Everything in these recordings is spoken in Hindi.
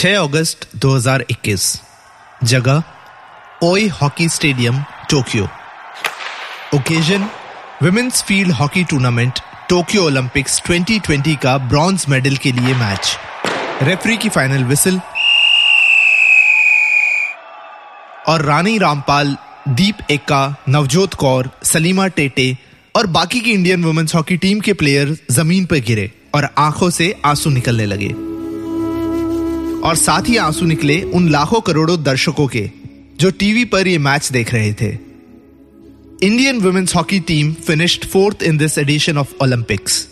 6 अगस्त 2021 जगह, Oi hockey stadium, Tokyo. Occasion women's field hockey tournament, Tokyo Olympics 2020 का ब्रॉन्ज मेडल के लिए मैच। रेफरी की फाइनल विसल। और रानी रामपाल, दीप एक्का, नवजोत कौर, सलीमा टेटे और बाकी की इंडियन वुमेन्स हॉकी टीम के प्लेयर ज़मीन पर गिरे और आँखों से आँसू निकलने लगे। और साथ ही आँसू निकले उन लाखों करोड़ों दर्शकों के, जो टीवी पर ये मैच देख रहे थे। Indian women's hockey team finished fourth in this edition of Olympics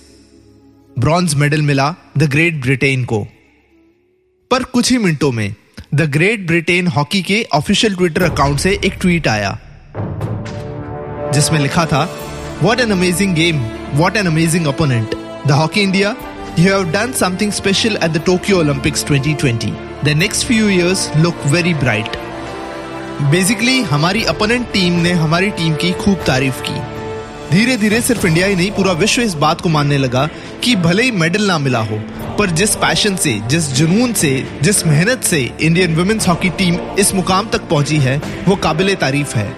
bronze medal मिला द ग्रेट ब्रिटेन को। पर कुछ ही मिनटों में द ग्रेट ब्रिटेन हॉकी के ऑफिशियल ट्विटर अकाउंट से एक ट्वीट आया। जिसमें लिखा था what an amazing game what an amazing opponent the hockey India You have done something special at the Tokyo Olympics 2020. The next few years look very bright. Basically हमारी अपोनेंट टीम ने हमारी टीम की खूब तारीफ़ की धीरे धीरे सिर्फ़ इंडिया ही नहीं, पूरा विश्व इस बात को मानने लगा कि भले ही मेडल ना मिला हो, पर जिस पैशन से, जिस जुनून से, जिस मेहनत से इंडियन वुमेन्स हॉकी टीम इस मुकाम तक पहुँची है, वो काबिल तारीफ़ है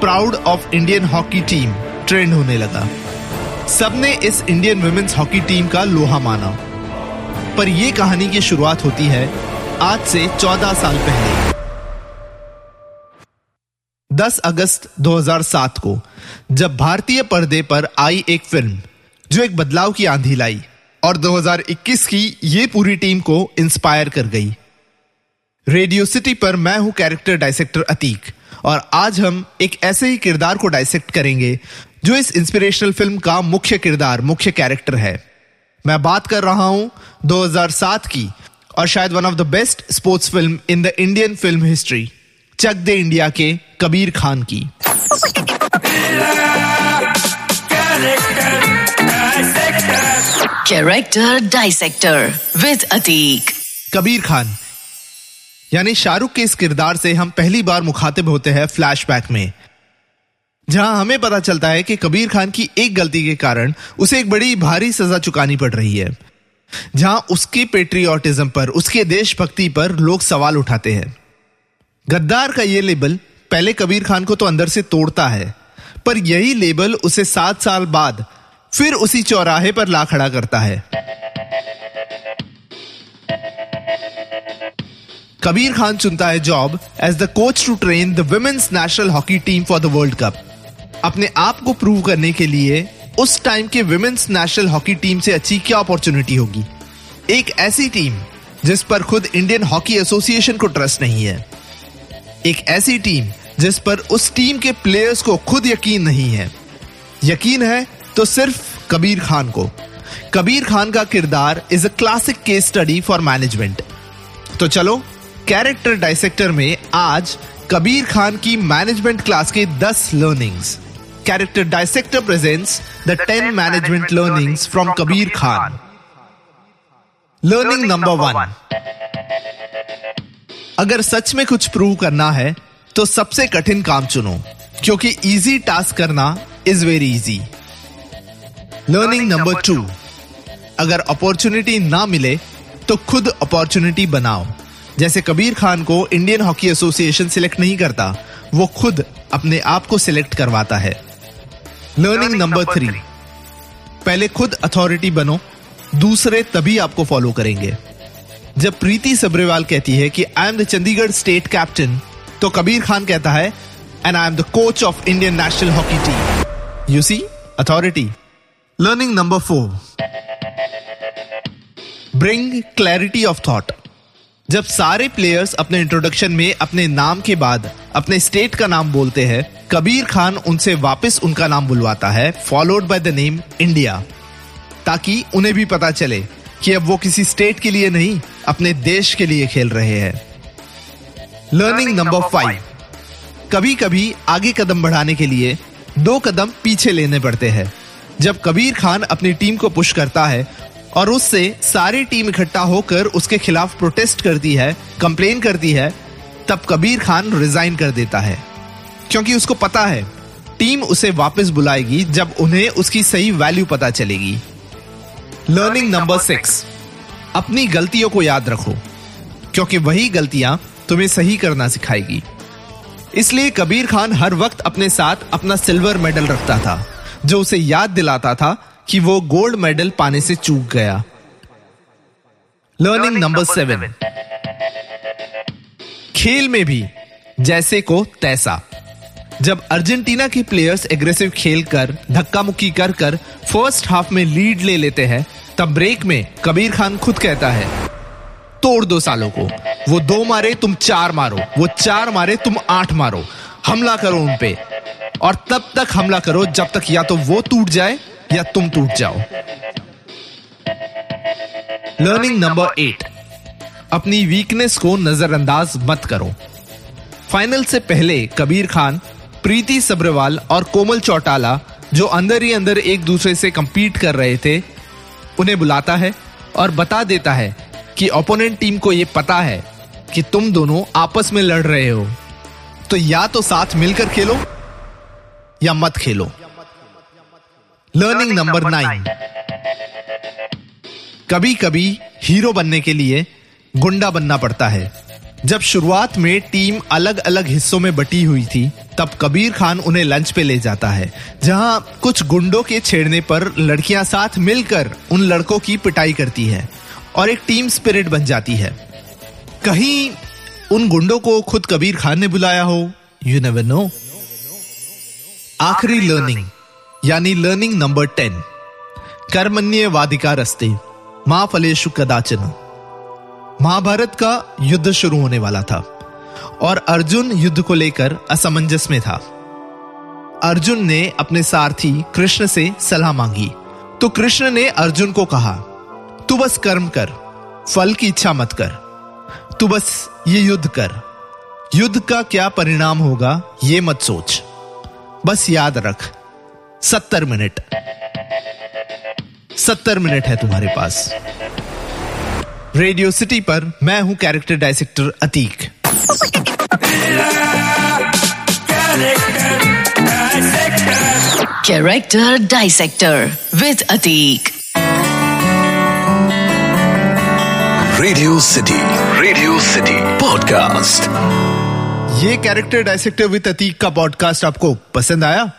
proud of Indian hockey team trend होने लगा सबने इस इंडियन वुमेन्स हॉकी टीम का लोहा माना। पर यह कहानी की शुरुआत होती है आज से 14 साल पहले। 10 अगस्त 2007 को, जब भारतीय पर्दे पर आई एक फ़िल्म, जो एक बदलाव की आंधी लाई, और 2021 की ये पूरी टीम को इंस्पायर कर गई। रेडियो सिटी पर मैं हूँ कैरेक्टर डायसेक्टर अतीक, और आज हम एक ऐसे ही किरदार को डायसेक्ट करेंगे जो इस इंस्पिरेशनल फ़िल्म का मुख्य किरदार मुख्य कैरेक्टर है। मैं बात कर रहा हूँ 2007 की और शायद one of the best sports film in the Indian film history Chak De India के कबीर खान की। Character dissector with Ateeq Kabir Khan यानी शाहरुख के इस किरदार से हम पहली बार मुखातिब होते हैं फ्लैशबैक में। जहाँ हमें पता चलता है कि कबीर खान की एक गलती के कारण उसे एक बड़ी भारी सजा चुकानी पड़ रही है, जहाँ उसके पेट्रियोटिज्म पर, उसके देशभक्ति पर लोग सवाल उठाते हैं। गद्दार का यह लेबल पहले कबीर खान को तो अंदर से तोड़ता है, पर यही लेबल उसे सात साल बाद फिर उसी चौराहे पर ला खड़ा करता है। कबीर खान चुनता है job as the coach to train the women's national hockey team for the world cup अपने आप को प्रूव करने के लिए उस टाइम के वुमेन्स नेशनल हॉकी टीम से अच्छी क्या अपॉर्चुनिटी होगी? एक ऐसी टीम जिस पर खुद इंडियन हॉकी एसोसिएशन को ट्रस्ट नहीं है। एक ऐसी टीम जिस पर उस टीम के प्लेयर्स को खुद यकीन नहीं है। यकीन है तो सिर्फ़ कबीर खान को। कबीर खान का किरदार is a classic case study for management तो चलो कैरेक्टर डायसेक्टर में आज कबीर खान की मैनेजमेंट क्लास के 10 learnings Character Dissector presents the 10 management management learnings from from Kabir Khan. Learning number one. अगर सच में कुछ प्रूव करना है तो सबसे कठिन काम चुनो क्योंकि इजी टास्क करना is very easy learning number two अगर अपॉर्चुनिटी ना मिले तो खुद अपॉर्चुनिटी बनाओ. जैसे कबीर खान को इंडियन हॉकी एसोसिएशन सिलेक्ट नहीं करता वो खुद अपने आप को सिलेक्ट करवाता है। लर्निंग नंबर थ्री पहले खुद अथॉरिटी बनो दूसरे तभी आपको फॉलो करेंगे। जब प्रीति सबरेवाल कहती है कि I am the Chandigarh state captain तो कबीर खान कहता है and I am the coach of Indian national hockey team you see authority learning number four bring clarity of thought जब सारे प्लेयर्स अपने इंट्रोडक्शन में अपने नाम के बाद अपने स्टेट का नाम बोलते हैं कबीर खान उनसे वापस उनका नाम बुलवाता है followed by the name India ताकि उन्हें भी पता चले कि अब वो किसी स्टेट के लिए नहीं अपने देश के लिए खेल रहे हैं। लर्निंग नंबर फाइव कभी कभी आगे कदम बढ़ाने के लिए दो कदम पीछे लेने पड़ते हैं। जब कबीर खान अपनी टीम को पुश करता है और उससे सारी टीम इकट्ठा होकर उसके खिलाफ प्रोटेस्ट करती है कंप्लेन करती है तब कबीर खान रिजाइन कर देता है। क्योंकि उसको पता है टीम उसे वापस बुलाएगी जब उन्हें उसकी सही वैल्यू पता चलेगी। लर्निंग नंबर सिक्स अपनी गलतियों को याद रखो क्योंकि वही गलतियाँ तुम्हें सही करना सिखाएगी। इसलिए कबीर खान हर वक्त अपने साथ अपना सिल्वर मेडल रखता था जो उसे याद दिलाता था कि वो गोल्ड मेडल पाने से चूक गया। लर्निंग नंबर सेवन खेल में भी जैसे को तैसा। जब अर्जेंटीना के प्लेयर्स एग्रेसिव खेल कर धक्का मुक्की कर कर फ़र्स्ट हाफ़ में लीड ले लेते हैं तब ब्रेक में कबीर खान खुद कहता है तोड़ दो सालों को। वो दो मारे तुम चार मारो। वो चार मारे तुम आठ मारो। हमला करो उन पे। और तब तक हमला करो जब तक या तो वो टूट जाए या तुम टूट जाओ। लर्निंग नंबर एट अपनी वीकनेस को नजरअंदाज मत करो। फाइनल से पहले कबीर खान, प्रीति सब्रवाल और कोमल चौटाला, जो अंदर ही अंदर एक दूसरे से कंपीट कर रहे थे, उन्हें बुलाता है और बता देता है कि ओपोनेंट टीम को यह पता है कि तुम दोनों आपस में लड़ रहे हो। तो या तो साथ मिलकर खेलो या मत खेलो। लर्निंग नंबर नाइन कभी कभी हीरो बनने के लिए गुंडा बनना पड़ता है। जब शुरुआत में टीम अलग अलग हिस्सों में बटी हुई थी तब कबीर खान उन्हें लंच पे ले जाता है जहाँ कुछ गुंडों के छेड़ने पर लड़कियाँ साथ मिलकर उन लड़कों की पिटाई करती है और एक टीम स्पिरिट बन जाती है। कहीं उन गुंडों को खुद कबीर खान ने बुलाया हो यू नेवर नो आखिरी लर्निंग यानी लर्निंग नंबर टेन कर्मण्य वादिका रस्ते माँ फलेशु कदाचन। महाभारत का युद्ध शुरू होने वाला था और अर्जुन युद्ध को लेकर असमंजस में था। अर्जुन ने अपने सारथी कृष्ण से सलाह मांगी। तो कृष्ण ने अर्जुन को कहा, तू बस कर्म कर, फल की इच्छा मत कर। तू बस ये युद्ध कर। युद्ध का क्या परिणाम होगा, ये मत सोच। बस याद रख सत्तर मिनट। सत्तर मिनट है तुम्हारे पास। रेडियो सिटी पर मैं हूँ character dissector Ateeq. Character dissector with Ateeq radio city radio city podcast ये कैरेक्टर डायसेक्टर विद अतीक का पॉडकास्ट आपको पसंद आया?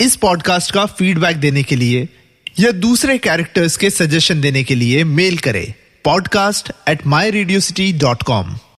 इस पॉडकास्ट का फीडबैक देने के लिए या दूसरे कैरेक्टर्स के सजेशन देने के लिए मेल करें podcast at my radio city dot com